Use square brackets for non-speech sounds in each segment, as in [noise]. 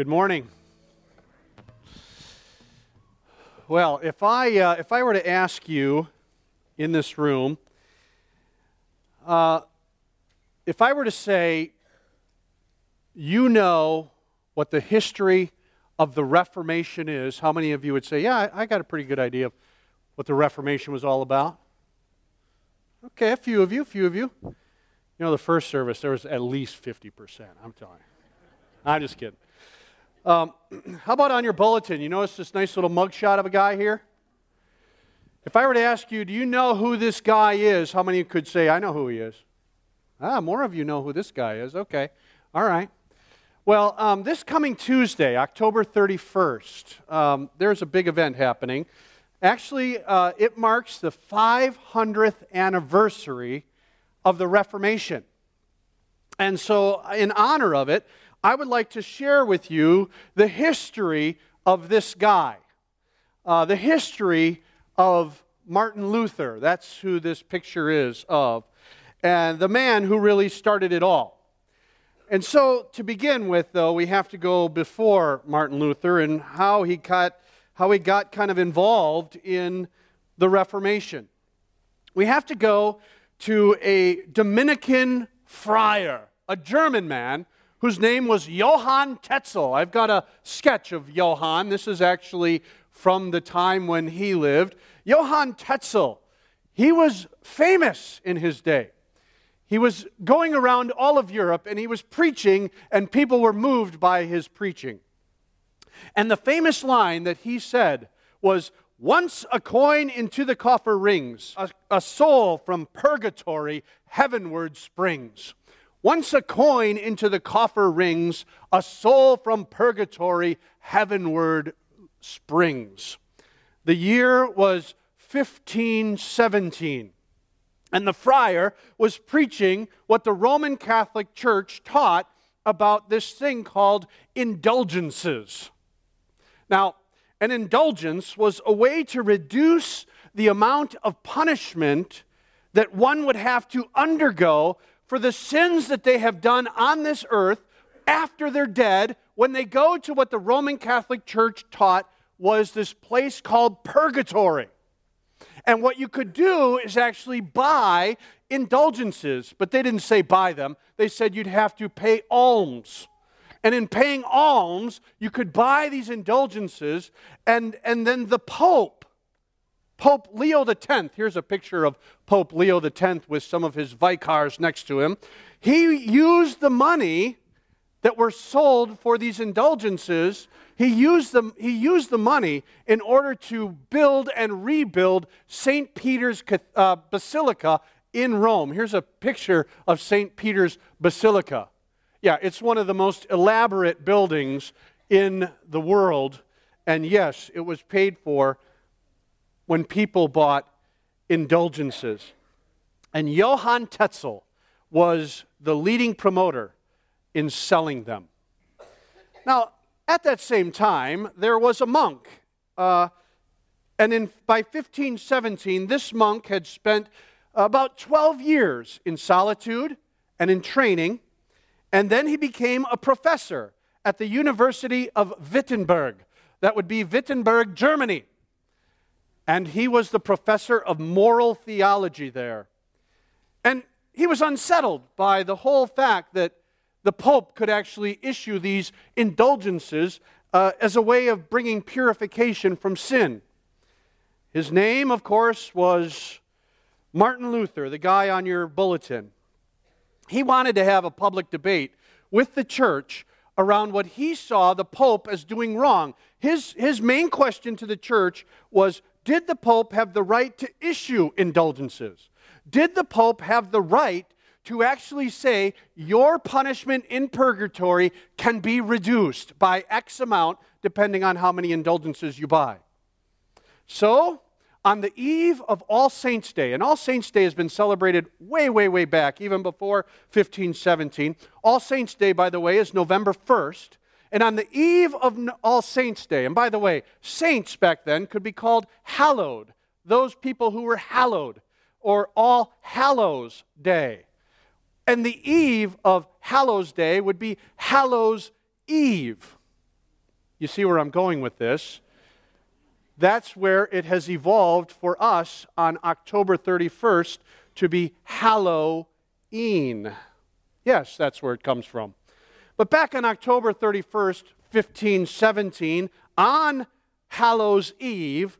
Good morning. Well, if I, uh, if I were to ask you in this room, uh, if I were to say, you know what the history of the Reformation is, how many of you would say, yeah, I, I got a pretty good idea of what the Reformation was all about? Okay, a few of you, a few of you. You know, the first service, there was at least 50%. I'm telling you. I'm just kidding. Um, [clears throat] how about on your bulletin? You notice this nice little mugshot of a guy here? If I were to ask you, do you know who this guy is? How many could say, I know who he is? Ah, more of you know who this guy is. Okay. All right. Well, um, this coming Tuesday, October 31st, um, there's a big event happening. Actually, uh, it marks the 500th anniversary of the Reformation. And so, in honor of it, I would like to share with you the history of this guy, uh, the history of Martin Luther. That's who this picture is of, and the man who really started it all. And so, to begin with, though, we have to go before Martin Luther and how he got, how he got kind of involved in the Reformation. We have to go to a Dominican friar, a German man whose name was Johann Tetzel. I've got a sketch of Johann. This is actually from the time when he lived. Johann Tetzel, he was famous in his day. He was going around all of Europe and he was preaching, and people were moved by his preaching. And the famous line that he said was, Once a coin into the coffer rings, a, a soul from purgatory heavenward springs. Once a coin into the coffer rings, a soul from purgatory heavenward springs. The year was 1517, and the friar was preaching what the Roman Catholic Church taught about this thing called indulgences. Now, an indulgence was a way to reduce the amount of punishment that one would have to undergo for the sins that they have done on this earth after they're dead when they go to what the Roman Catholic Church taught was this place called purgatory. And what you could do is actually buy indulgences, but they didn't say buy them. They said you'd have to pay alms. And in paying alms, you could buy these indulgences, and, and then the Pope Pope Leo X, here's a picture of Pope Leo X with some of his vicars next to him. He used the money that were sold for these indulgences, he used, them, he used the money in order to build and rebuild St. Peter's uh, Basilica in Rome. Here's a picture of St. Peter's Basilica. Yeah, it's one of the most elaborate buildings in the world. And yes, it was paid for when people bought indulgences. And Johann Tetzel was the leading promoter in selling them. Now, at that same time, there was a monk. Uh, and in, by 1517, this monk had spent about 12 years in solitude and in training. And then he became a professor at the University of Wittenberg. That would be Wittenberg, Germany and he was the professor of moral theology there. And he was unsettled by the whole fact that the Pope could actually issue these indulgences uh, as a way of bringing purification from sin. His name, of course, was Martin Luther, the guy on your bulletin. He wanted to have a public debate with the church around what he saw the Pope as doing wrong. His, his main question to the church was did the Pope have the right to issue indulgences? Did the Pope have the right to actually say your punishment in purgatory can be reduced by X amount depending on how many indulgences you buy? So, on the eve of All Saints' Day, and All Saints' Day has been celebrated way, way, way back, even before 1517. All Saints' Day, by the way, is November 1st. And on the eve of All Saints' Day, and by the way, saints back then could be called hallowed, those people who were hallowed, or All Hallows Day. And the eve of Hallows Day would be Hallows Eve. You see where I'm going with this? That's where it has evolved for us on October 31st to be Halloween. Yes, that's where it comes from. But back on October 31st, 1517, on Hallows Eve,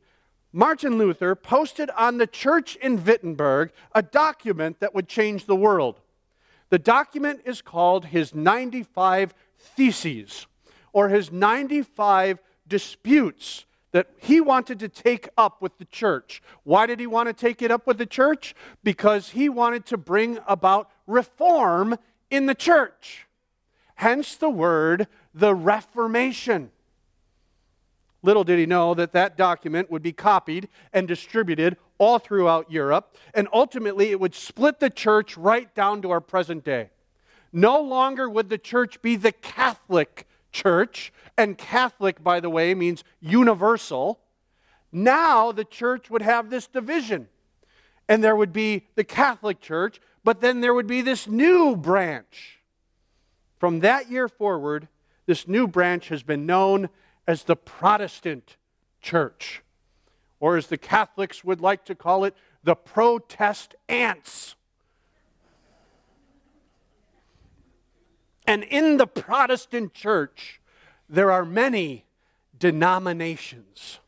Martin Luther posted on the church in Wittenberg a document that would change the world. The document is called his 95 Theses, or his 95 disputes that he wanted to take up with the church. Why did he want to take it up with the church? Because he wanted to bring about reform in the church. Hence the word, the Reformation. Little did he know that that document would be copied and distributed all throughout Europe, and ultimately it would split the church right down to our present day. No longer would the church be the Catholic church, and Catholic, by the way, means universal. Now the church would have this division, and there would be the Catholic church, but then there would be this new branch. From that year forward, this new branch has been known as the Protestant church, or as the Catholics would like to call it, the protest ants. And in the Protestant church, there are many denominations.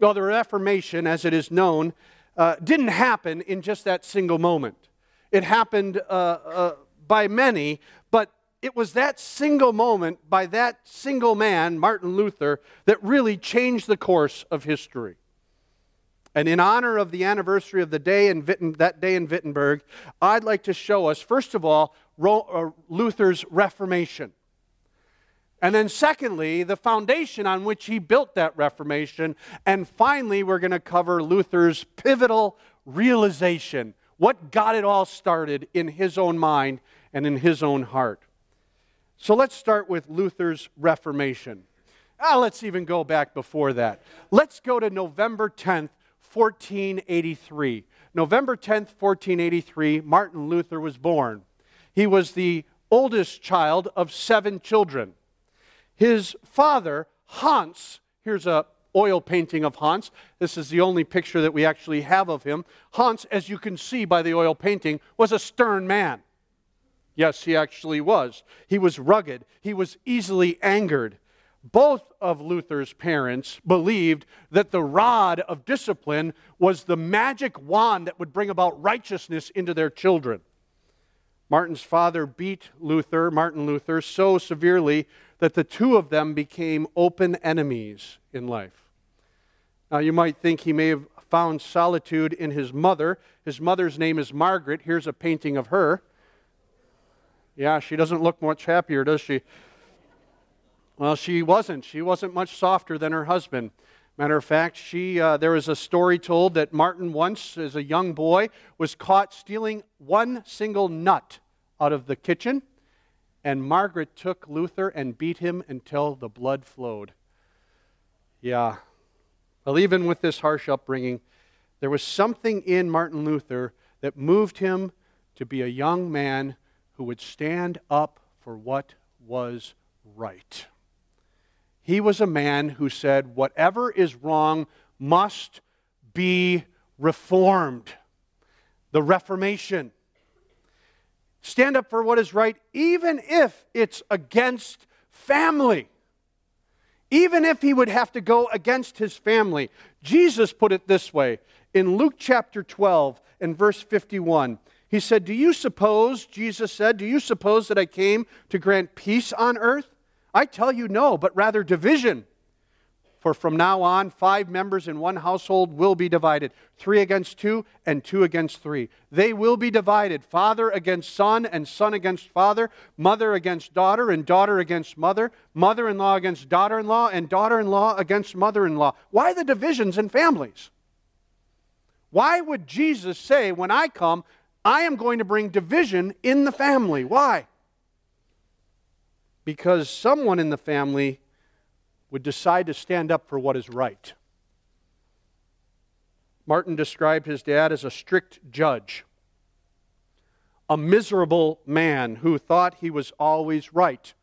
Well, the Reformation, as it is known, uh, didn't happen in just that single moment. It happened uh, uh, by many, but it was that single moment by that single man, Martin Luther, that really changed the course of history. And in honor of the anniversary of the day in Witten, that day in Wittenberg, I'd like to show us, first of all, uh, Luther's Reformation. And then, secondly, the foundation on which he built that Reformation. And finally, we're going to cover Luther's pivotal realization what got it all started in his own mind and in his own heart. So let's start with Luther's Reformation. Ah, let's even go back before that. Let's go to November 10th, 1483. November 10th, 1483, Martin Luther was born. He was the oldest child of seven children. His father, Hans, here's a oil painting of Hans. This is the only picture that we actually have of him. Hans, as you can see by the oil painting, was a stern man. Yes, he actually was. He was rugged, he was easily angered. Both of Luther's parents believed that the rod of discipline was the magic wand that would bring about righteousness into their children. Martin's father beat Luther, Martin Luther, so severely that the two of them became open enemies in life. Now, you might think he may have found solitude in his mother. His mother's name is Margaret. Here's a painting of her. Yeah, she doesn't look much happier, does she? Well, she wasn't. She wasn't much softer than her husband. Matter of fact, she, uh, there is a story told that Martin once, as a young boy, was caught stealing one single nut out of the kitchen, and Margaret took Luther and beat him until the blood flowed. Yeah. Well, even with this harsh upbringing, there was something in Martin Luther that moved him to be a young man who would stand up for what was right. He was a man who said, Whatever is wrong must be reformed. The Reformation. Stand up for what is right, even if it's against family. Even if he would have to go against his family. Jesus put it this way in Luke chapter 12 and verse 51. He said, Do you suppose, Jesus said, do you suppose that I came to grant peace on earth? I tell you no, but rather division. For from now on, five members in one household will be divided three against two, and two against three. They will be divided father against son, and son against father, mother against daughter, and daughter against mother, mother in law against daughter in law, and daughter in law against mother in law. Why the divisions in families? Why would Jesus say, When I come, I am going to bring division in the family. Why? Because someone in the family would decide to stand up for what is right. Martin described his dad as a strict judge, a miserable man who thought he was always right.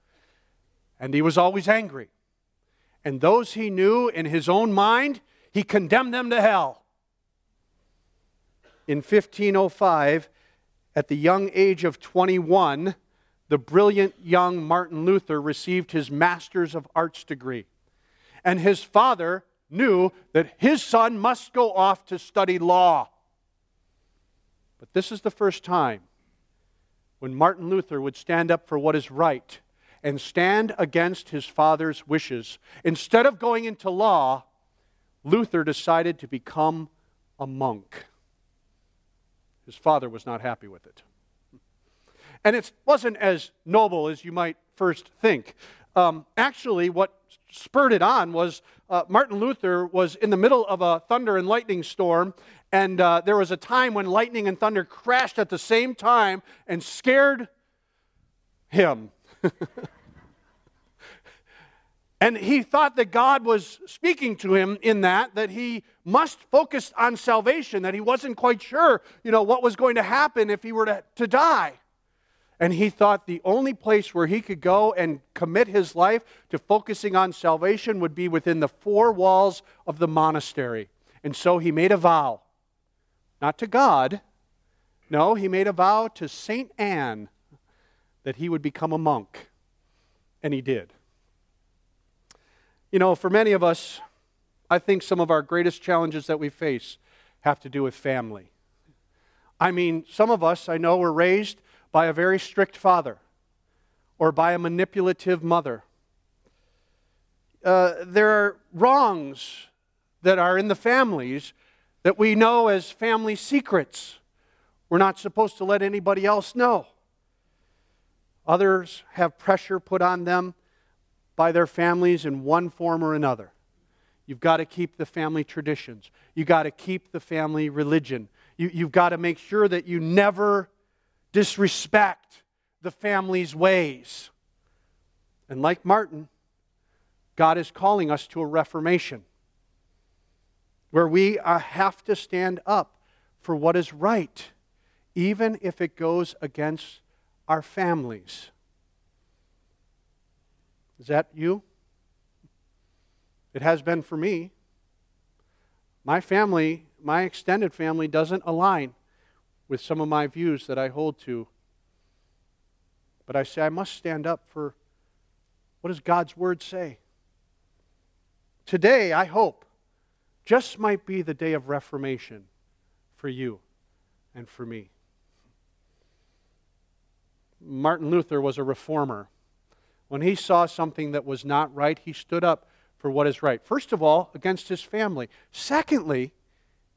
and he was always angry. And those he knew in his own mind, he condemned them to hell. In 1505, at the young age of 21, the brilliant young Martin Luther received his Master's of Arts degree. And his father knew that his son must go off to study law. But this is the first time when Martin Luther would stand up for what is right and stand against his father's wishes. Instead of going into law, Luther decided to become a monk. His father was not happy with it. And it wasn't as noble as you might first think. Um, actually, what spurred it on was uh, Martin Luther was in the middle of a thunder and lightning storm, and uh, there was a time when lightning and thunder crashed at the same time and scared him. [laughs] and he thought that God was speaking to him in that, that he must focus on salvation, that he wasn't quite sure, you know, what was going to happen if he were to, to die. And he thought the only place where he could go and commit his life to focusing on salvation would be within the four walls of the monastery. And so he made a vow, not to God, no, he made a vow to St. Anne that he would become a monk. And he did. You know, for many of us, I think some of our greatest challenges that we face have to do with family. I mean, some of us, I know, were raised by a very strict father or by a manipulative mother. Uh, there are wrongs that are in the families that we know as family secrets. We're not supposed to let anybody else know. Others have pressure put on them by their families in one form or another. You've got to keep the family traditions. You've got to keep the family religion. You, have got to make sure that you never disrespect the family's ways. And like Martin, God is calling us to a reformation where we uh, have to stand up for what is right, even if it goes against our families. Is that you? It has been for me. My family, my extended family, doesn't align with some of my views that I hold to. But I say I must stand up for what does God's word say? Today, I hope, just might be the day of reformation for you and for me. Martin Luther was a reformer. When he saw something that was not right, he stood up for what is right. First of all, against his family. Secondly,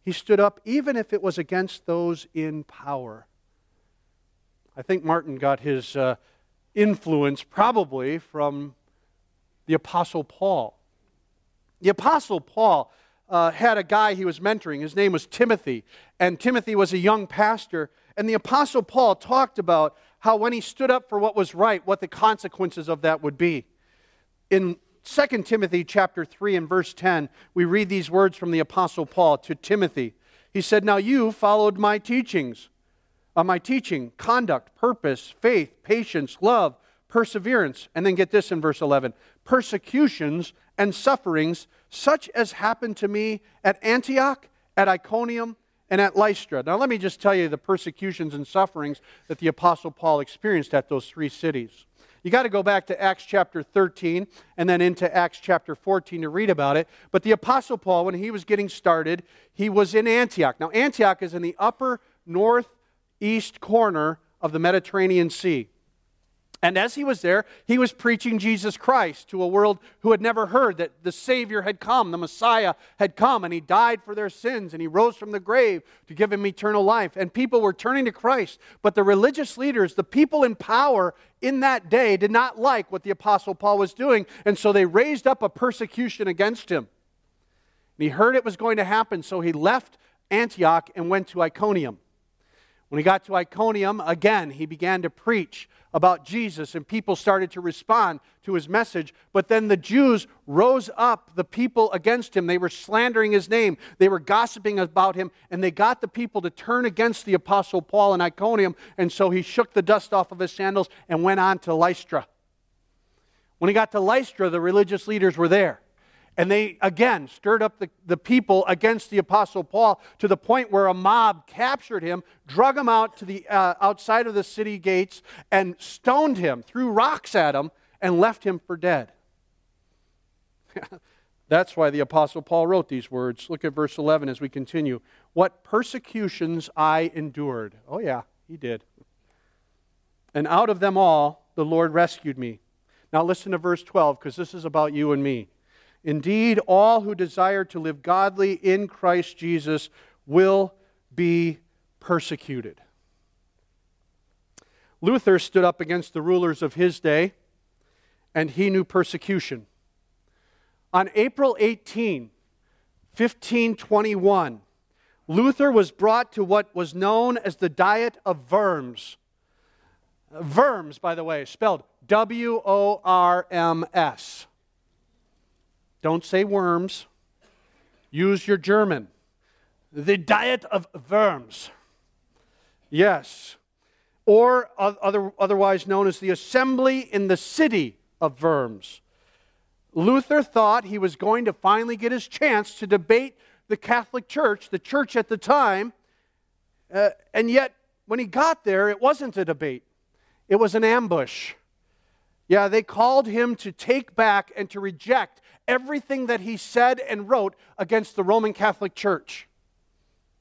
he stood up even if it was against those in power. I think Martin got his uh, influence probably from the Apostle Paul. The Apostle Paul uh, had a guy he was mentoring. His name was Timothy. And Timothy was a young pastor. And the Apostle Paul talked about how when he stood up for what was right, what the consequences of that would be. In 2 Timothy chapter 3 and verse 10, we read these words from the apostle Paul to Timothy. He said, "Now you followed my teachings, uh, my teaching, conduct, purpose, faith, patience, love, perseverance." And then get this in verse 11, persecutions and sufferings such as happened to me at Antioch, at Iconium, and at Lystra. Now, let me just tell you the persecutions and sufferings that the Apostle Paul experienced at those three cities. You got to go back to Acts chapter 13 and then into Acts chapter 14 to read about it. But the Apostle Paul, when he was getting started, he was in Antioch. Now, Antioch is in the upper northeast corner of the Mediterranean Sea. And as he was there, he was preaching Jesus Christ to a world who had never heard that the Savior had come, the Messiah had come, and he died for their sins, and he rose from the grave to give them eternal life. And people were turning to Christ. But the religious leaders, the people in power in that day, did not like what the Apostle Paul was doing, and so they raised up a persecution against him. And he heard it was going to happen, so he left Antioch and went to Iconium. When he got to Iconium, again, he began to preach about Jesus, and people started to respond to his message. But then the Jews rose up, the people against him. They were slandering his name, they were gossiping about him, and they got the people to turn against the Apostle Paul in Iconium. And so he shook the dust off of his sandals and went on to Lystra. When he got to Lystra, the religious leaders were there. And they again stirred up the, the people against the Apostle Paul to the point where a mob captured him, drug him out to the uh, outside of the city gates, and stoned him, threw rocks at him, and left him for dead. [laughs] That's why the Apostle Paul wrote these words. Look at verse 11 as we continue. What persecutions I endured. Oh, yeah, he did. And out of them all, the Lord rescued me. Now, listen to verse 12, because this is about you and me. Indeed, all who desire to live godly in Christ Jesus will be persecuted. Luther stood up against the rulers of his day, and he knew persecution. On April 18, 1521, Luther was brought to what was known as the Diet of Worms. Worms, by the way, spelled W O R M S. Don't say worms. Use your German. The diet of worms. Yes. Or other, otherwise known as the assembly in the city of Worms. Luther thought he was going to finally get his chance to debate the Catholic Church, the church at the time. Uh, and yet, when he got there, it wasn't a debate, it was an ambush. Yeah, they called him to take back and to reject everything that he said and wrote against the Roman Catholic Church.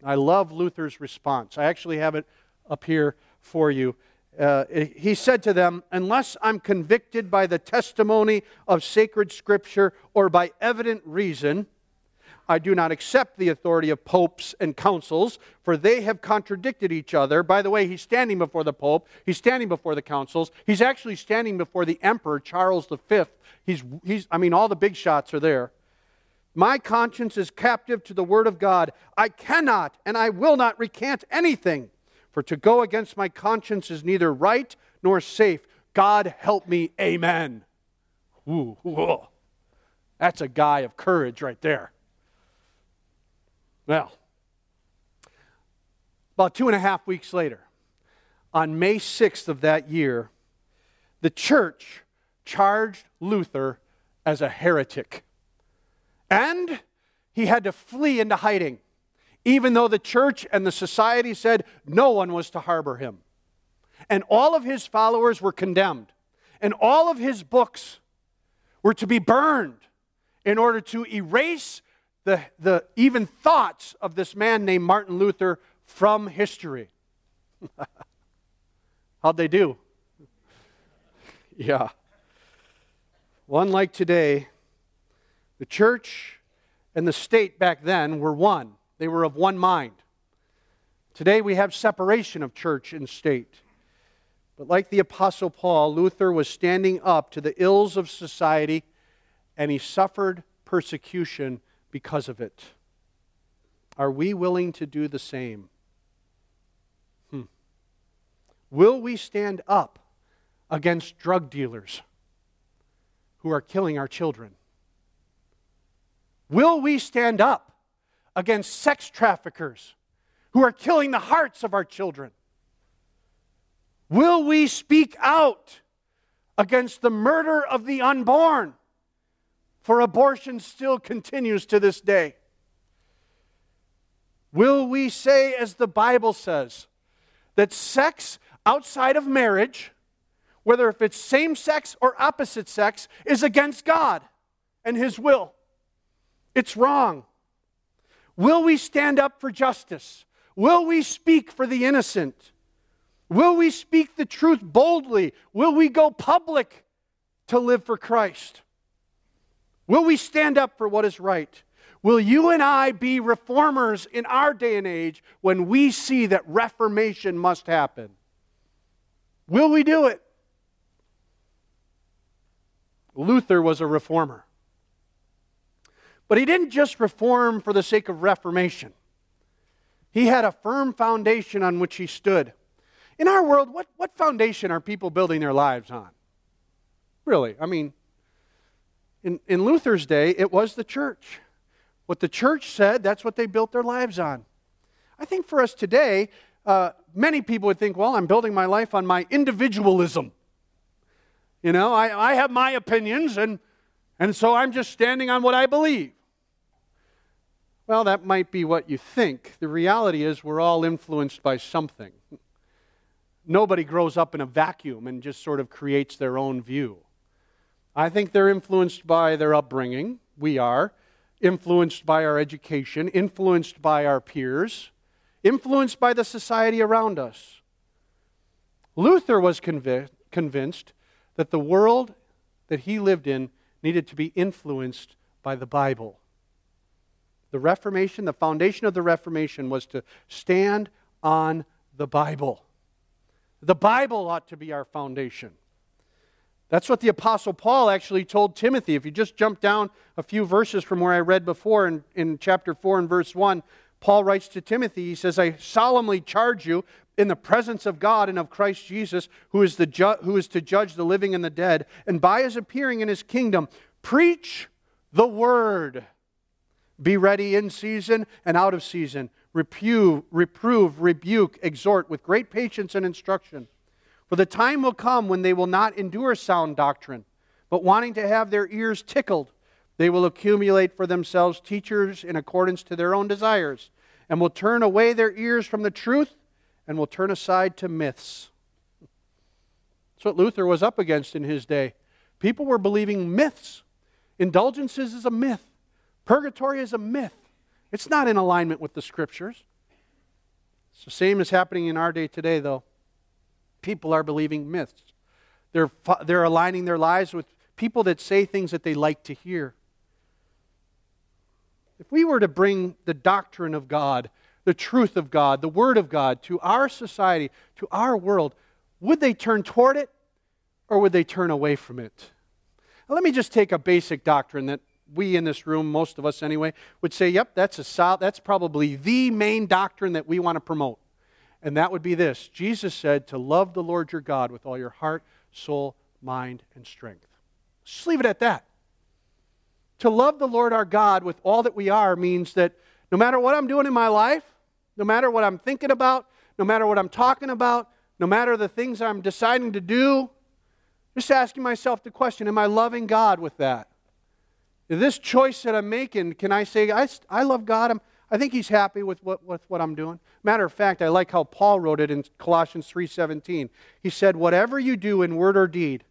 I love Luther's response. I actually have it up here for you. Uh, he said to them, Unless I'm convicted by the testimony of sacred scripture or by evident reason, I do not accept the authority of popes and councils, for they have contradicted each other. By the way, he's standing before the pope, he's standing before the councils, he's actually standing before the emperor, Charles V. He's, he's, I mean, all the big shots are there. My conscience is captive to the word of God. I cannot and I will not recant anything, for to go against my conscience is neither right nor safe. God help me, amen. Ooh. That's a guy of courage right there. Well, about two and a half weeks later, on May 6th of that year, the church charged Luther as a heretic. And he had to flee into hiding, even though the church and the society said no one was to harbor him. And all of his followers were condemned, and all of his books were to be burned in order to erase the, the even thoughts of this man named Martin Luther from history. [laughs] How'd they do? [laughs] Yeah. Well, unlike today, the church and the state back then were one. They were of one mind. Today we have separation of church and state. But like the Apostle Paul, Luther was standing up to the ills of society and he suffered persecution because of it. Are we willing to do the same? Hmm. Will we stand up against drug dealers who are killing our children? Will we stand up against sex traffickers who are killing the hearts of our children? Will we speak out against the murder of the unborn? For abortion still continues to this day. Will we say, as the Bible says, that sex outside of marriage, whether if it's same sex or opposite sex, is against God and His will? It's wrong. Will we stand up for justice? Will we speak for the innocent? Will we speak the truth boldly? Will we go public to live for Christ? Will we stand up for what is right? Will you and I be reformers in our day and age when we see that reformation must happen? Will we do it? Luther was a reformer. But he didn't just reform for the sake of reformation, he had a firm foundation on which he stood. In our world, what, what foundation are people building their lives on? Really? I mean, in, in Luther's day, it was the church. What the church said, that's what they built their lives on. I think for us today, uh, many people would think, well, I'm building my life on my individualism. You know, I, I have my opinions, and, and so I'm just standing on what I believe. Well, that might be what you think. The reality is, we're all influenced by something. Nobody grows up in a vacuum and just sort of creates their own view. I think they're influenced by their upbringing. We are. Influenced by our education, influenced by our peers, influenced by the society around us. Luther was convi- convinced that the world that he lived in needed to be influenced by the Bible. The Reformation, the foundation of the Reformation was to stand on the Bible. The Bible ought to be our foundation. That's what the Apostle Paul actually told Timothy. If you just jump down a few verses from where I read before in, in chapter 4 and verse 1, Paul writes to Timothy, he says, I solemnly charge you in the presence of God and of Christ Jesus, who is, the ju- who is to judge the living and the dead, and by his appearing in his kingdom, preach the word. Be ready in season and out of season. Reprove, reprove, rebuke, exhort with great patience and instruction. For the time will come when they will not endure sound doctrine, but wanting to have their ears tickled, they will accumulate for themselves teachers in accordance to their own desires, and will turn away their ears from the truth and will turn aside to myths. That's what Luther was up against in his day. People were believing myths. Indulgences is a myth. Purgatory is a myth. It's not in alignment with the scriptures. It's the same as happening in our day today, though. People are believing myths. They're, they're aligning their lives with people that say things that they like to hear. If we were to bring the doctrine of God, the truth of God, the Word of God to our society, to our world, would they turn toward it or would they turn away from it? Now, let me just take a basic doctrine that we in this room, most of us anyway, would say, yep, that's, a sol- that's probably the main doctrine that we want to promote. And that would be this Jesus said to love the Lord your God with all your heart, soul, mind, and strength. Just leave it at that. To love the Lord our God with all that we are means that no matter what I'm doing in my life, no matter what I'm thinking about, no matter what I'm talking about, no matter the things I'm deciding to do, just asking myself the question Am I loving God with that? This choice that I'm making, can I say, I, I love God? I'm, I think He's happy with what, with what I'm doing. Matter of fact, I like how Paul wrote it in Colossians 3.17. He said, Whatever you do in word or deed,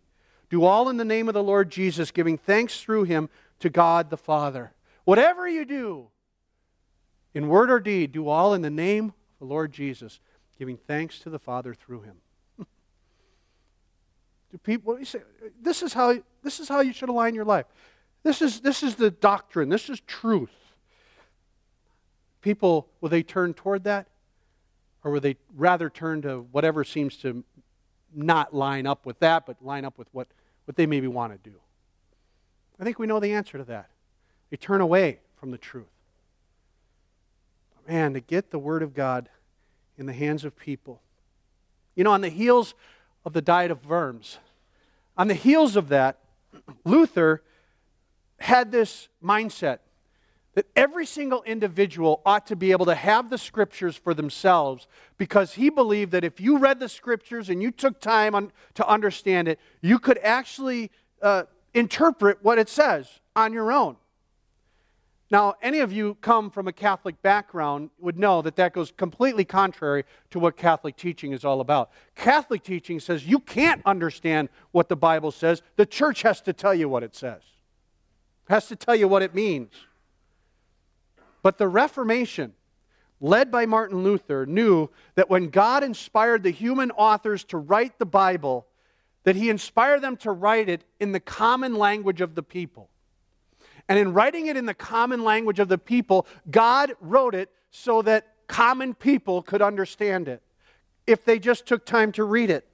do all in the name of the Lord Jesus, giving thanks through Him to God the Father. Whatever you do, in word or deed, do all in the name of the Lord Jesus, giving thanks to the Father through him. [laughs] do people you say this is how this is how you should align your life. This is this is the doctrine. This is truth. People will they turn toward that? Or will they rather turn to whatever seems to not line up with that, but line up with what, what they maybe want to do? I think we know the answer to that. They turn away from the truth man, to get the Word of God in the hands of people. You know, on the heels of the Diet of Worms, on the heels of that, [clears throat] Luther had this mindset that every single individual ought to be able to have the scriptures for themselves because he believed that if you read the scriptures and you took time on, to understand it, you could actually uh, interpret what it says on your own. Now, any of you come from a Catholic background would know that that goes completely contrary to what Catholic teaching is all about. Catholic teaching says you can't understand what the Bible says. The church has to tell you what it says, has to tell you what it means. But the Reformation, led by Martin Luther, knew that when God inspired the human authors to write the Bible, that he inspired them to write it in the common language of the people. And in writing it in the common language of the people, God wrote it so that common people could understand it if they just took time to read it.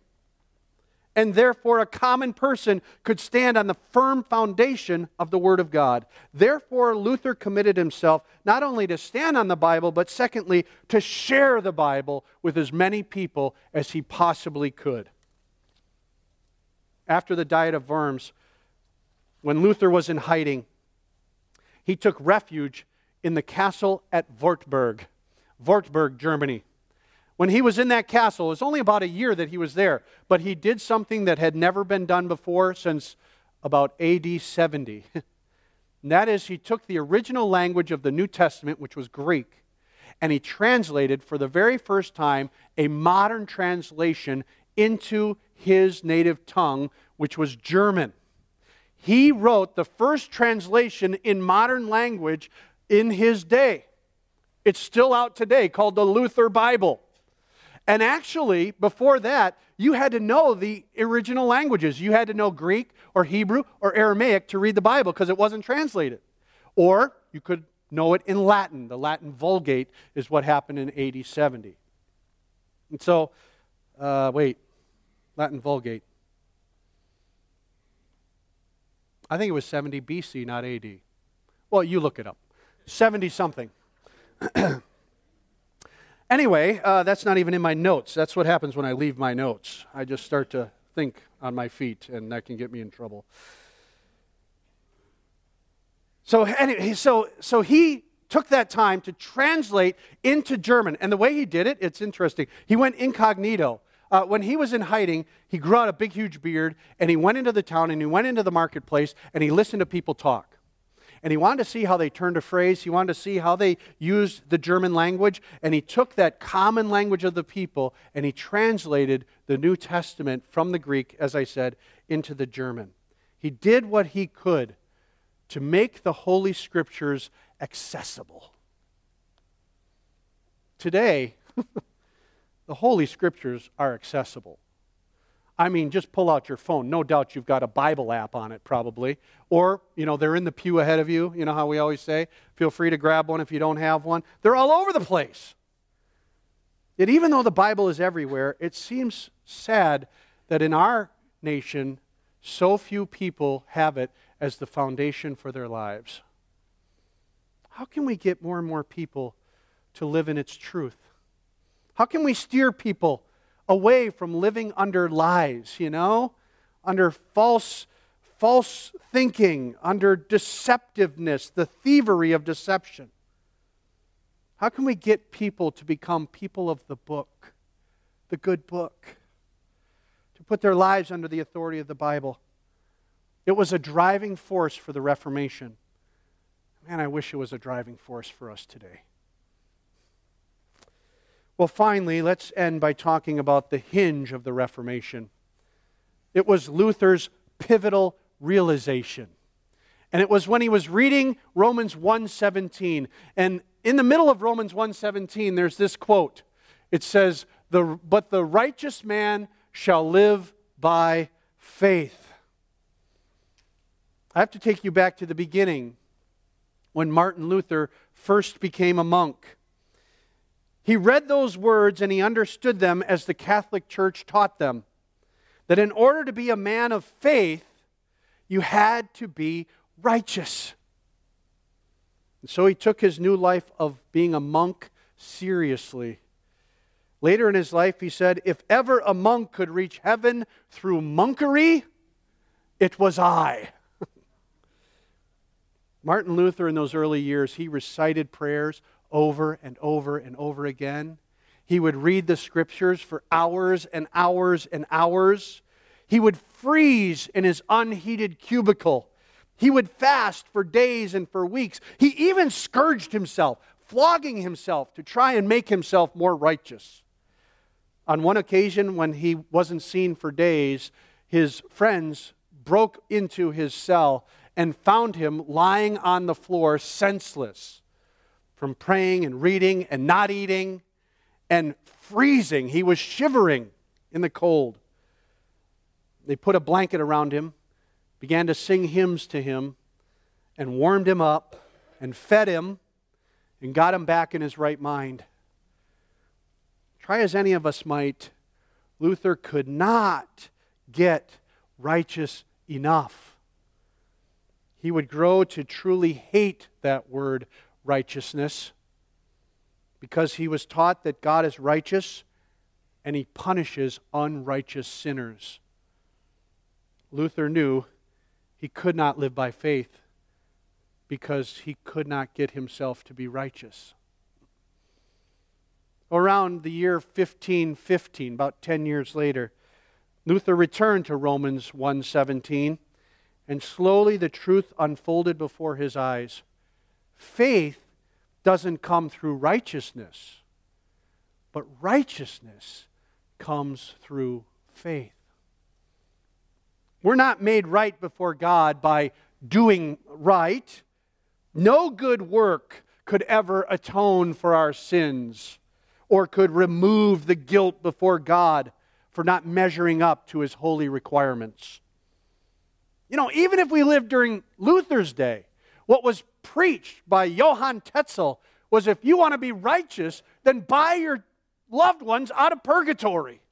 And therefore, a common person could stand on the firm foundation of the Word of God. Therefore, Luther committed himself not only to stand on the Bible, but secondly, to share the Bible with as many people as he possibly could. After the Diet of Worms, when Luther was in hiding, he took refuge in the castle at Wartburg, Wartburg, Germany, When he was in that castle, it was only about a year that he was there, but he did something that had never been done before since about AD 70. [laughs] and that is, he took the original language of the New Testament, which was Greek, and he translated for the very first time a modern translation into his native tongue, which was German. He wrote the first translation in modern language in his day. It's still out today called the Luther Bible. And actually, before that, you had to know the original languages. You had to know Greek or Hebrew or Aramaic to read the Bible because it wasn't translated. Or you could know it in Latin. The Latin Vulgate is what happened in AD 70. And so, uh, wait, Latin Vulgate. I think it was 70 BC, not AD. Well, you look it up. 70 something. [clears throat] Anyway, uh, that's not even in my notes. That's what happens when I leave my notes. I just start to think on my feet, and that can get me in trouble. So, anyway, so, so he took that time to translate into German. And the way he did it, it's interesting. He went incognito. Uh, when he was in hiding, he grew out a big, huge beard, and he went into the town and he went into the marketplace and he listened to people talk and he wanted to see how they turned a phrase. He wanted to see how they used the German language. And he took that common language of the people and he translated the New Testament from the Greek, as I said, into the German. He did what he could to make the Holy Scriptures accessible. Today, [laughs] the Holy Scriptures are accessible. I mean, just pull out your phone. No doubt you've got a Bible app on it, probably. Or, you know, they're in the pew ahead of you. You know how we always say? Feel free to grab one if you don't have one. They're all over the place. Yet, even though the Bible is everywhere, it seems sad that in our nation, so few people have it as the foundation for their lives. How can we get more and more people to live in its truth? How can we steer people away from living under lies, you know, under false false thinking, under deceptiveness, the thievery of deception. How can we get people to become people of the book, the good book, to put their lives under the authority of the Bible? It was a driving force for the Reformation. Man, I wish it was a driving force for us today. Well, finally, let's end by talking about the hinge of the Reformation. It was Luther's pivotal realization. And it was when he was reading Romans 1:17 and in the middle of Romans 1:17 there's this quote. It says, the, "But the righteous man shall live by faith." I have to take you back to the beginning when Martin Luther first became a monk. He read those words and he understood them as the Catholic Church taught them. That in order to be a man of faith, you had to be righteous. And so he took his new life of being a monk seriously. Later in his life, he said, If ever a monk could reach heaven through monkery, it was I. [laughs] Martin Luther, in those early years, he recited prayers over and over and over again. He would read the scriptures for hours and hours and hours. He would freeze in his unheated cubicle. He would fast for days and for weeks. He even scourged himself, flogging himself to try and make himself more righteous. On one occasion, when he wasn't seen for days, his friends broke into his cell and found him lying on the floor, senseless from praying and reading and not eating and freezing. He was shivering in the cold. They put a blanket around him, began to sing hymns to him, and warmed him up and fed him and got him back in his right mind. Try as any of us might, Luther could not get righteous enough. He would grow to truly hate that word righteousness because he was taught that God is righteous and he punishes unrighteous sinners. Luther knew he could not live by faith because he could not get himself to be righteous. around the year 1515, about 10 years later, Luther returned to Romans 1:17, and slowly the truth unfolded before his eyes. Faith doesn't come through righteousness, but righteousness comes through faith. We're not made right before God by doing right. No good work could ever atone for our sins or could remove the guilt before God for not measuring up to his holy requirements. You know, even if we lived during Luther's day, what was preached by Johann Tetzel was if you want to be righteous, then buy your loved ones out of purgatory.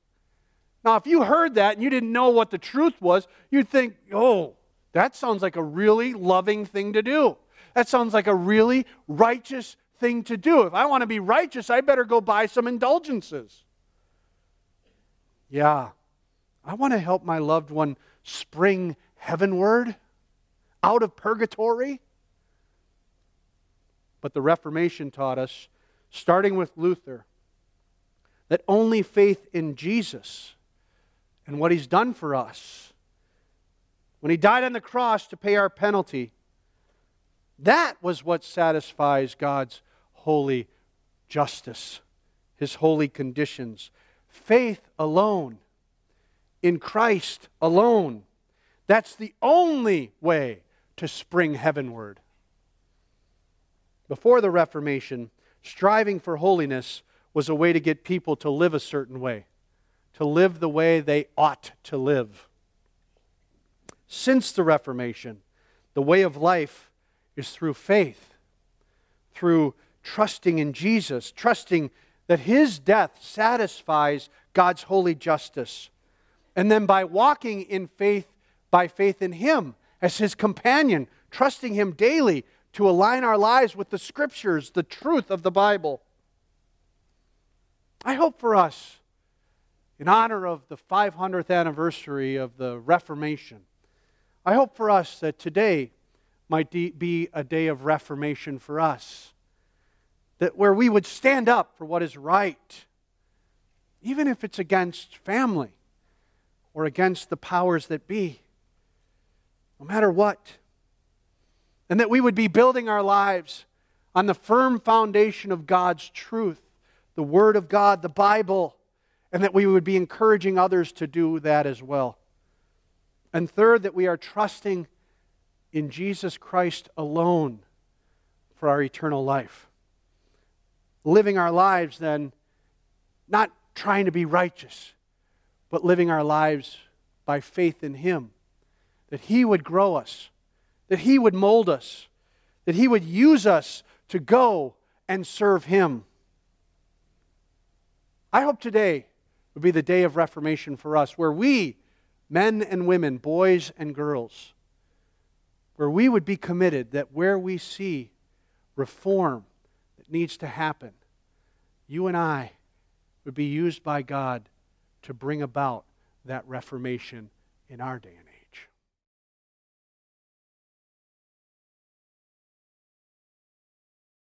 Now, if you heard that and you didn't know what the truth was, you'd think, oh, that sounds like a really loving thing to do. That sounds like a really righteous thing to do. If I want to be righteous, I better go buy some indulgences. Yeah, I want to help my loved one spring heavenward out of purgatory. But the Reformation taught us, starting with Luther, that only faith in Jesus and what he's done for us, when he died on the cross to pay our penalty, that was what satisfies God's holy justice, his holy conditions. Faith alone, in Christ alone. That's the only way to spring heavenward. Before the Reformation, striving for holiness was a way to get people to live a certain way, to live the way they ought to live. Since the Reformation, the way of life is through faith, through trusting in Jesus, trusting that his death satisfies God's holy justice. And then by walking in faith, by faith in him as his companion, trusting him daily to align our lives with the scriptures, the truth of the Bible. I hope for us, in honor of the 500th anniversary of the Reformation, I hope for us that today might be a day of reformation for us. That where we would stand up for what is right, even if it's against family or against the powers that be, no matter what and that we would be building our lives on the firm foundation of God's truth, the Word of God, the Bible, and that we would be encouraging others to do that as well. And third, that we are trusting in Jesus Christ alone for our eternal life. Living our lives then, not trying to be righteous, but living our lives by faith in Him, that He would grow us that He would mold us, that He would use us to go and serve Him. I hope today would be the day of reformation for us, where we, men and women, boys and girls, where we would be committed that where we see reform that needs to happen, you and I would be used by God to bring about that reformation in our day and age.